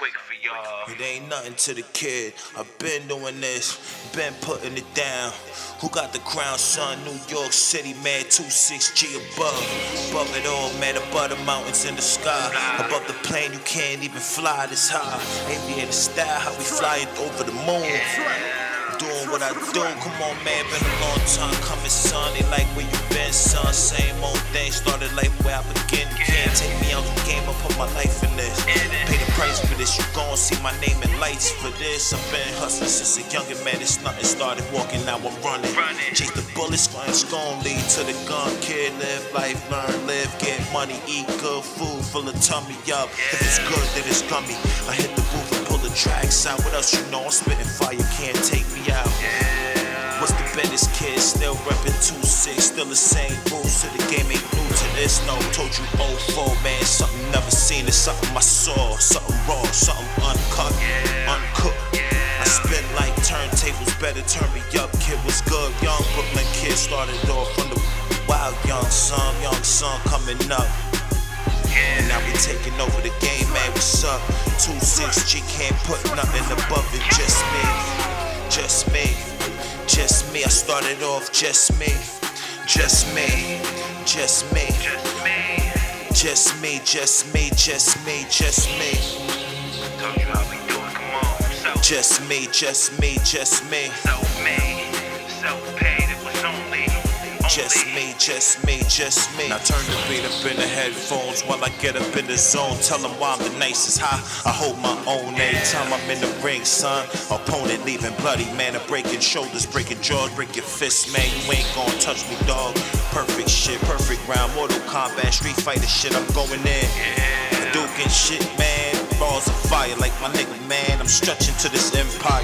quick for y'all. It ain't nothing to the kid. I've been doing this, been putting it down. Who got the crown, son? New York City, man, 26G above. Above it all, man, above the mountains in the sky. Above the plane, you can't even fly this high. Aviator style, how we flying over the moon. Doing what I do, come on, man, been a long time coming, son. They like see my name in lights for this. I've been hustling since a younger man, it's nothing. Started walking, now I'm running. Running. Chase the bullets, it's gon' lead to the gun. Kid, live life, learn, live, get money, eat good food, full of tummy up. If it's good, then it's gummy. I hit the booth and pull the tracks out. What else you know? I'm spitting fire, can't take me out. What's the baddest kid? Still reppin' 2-6, still the same rules to the game, ain't new to this. No, told you old 04, man, something never seen. It's something I saw, something started off from the wild young son, young son coming up. And now we taking over the game, man. What's up? 2-6G can't put nothing above it, just me, just me. Just me, I started off just me, just me, just me, Just me. just me, just me, just me, just me, Told you how we do it. Come on. Self, just me, just me, just me, just me, just me, just me. Now turn the beat up in the headphones while I get up in the zone. Tell them why I'm the nicest. High, I hold my own every time I'm in the ring, son. Opponent leaving bloody, man. I'm breaking shoulders, breaking jaws, breaking fists, man. You ain't gonna touch me, dog. Perfect shit, perfect round. Mortal Kombat, Street Fighter shit. I'm going in. Duke and shit, man. Balls of fire, like my nigga, man. I'm stretching to this empire.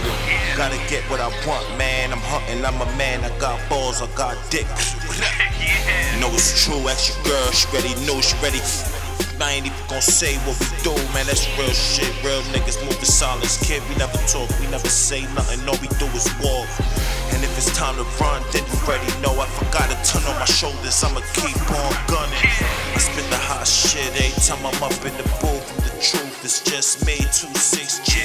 Gotta get what I want, man. I'm hunting, I'm a man. I got balls, I got dick. Yeah. Know it's true, ask your girl, she ready, know she ready. I ain't even gonna say what we do, man. That's real shit. Real niggas move in silence. Kid, we never talk, we never say nothing. All we do is walk. And if it's time to run, then you already know. I forgot a ton on my shoulders. I'ma keep on gunning. I spit the hot shit every time I'm up in the booth. The truth is just me, 2-6G.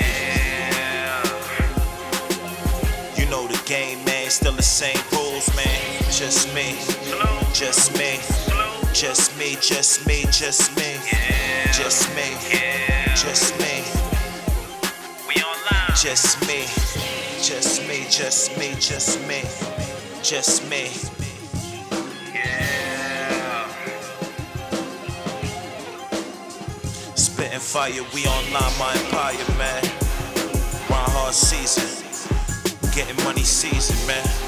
You know the game, man. Still the same rules, man. Just me, just me. Just me, just me, just me, just me, just me, We online. just me, just me, just me, just me, just me. Yeah. Spitting fire, we online, my empire, man. Run hard season, getting money season, man.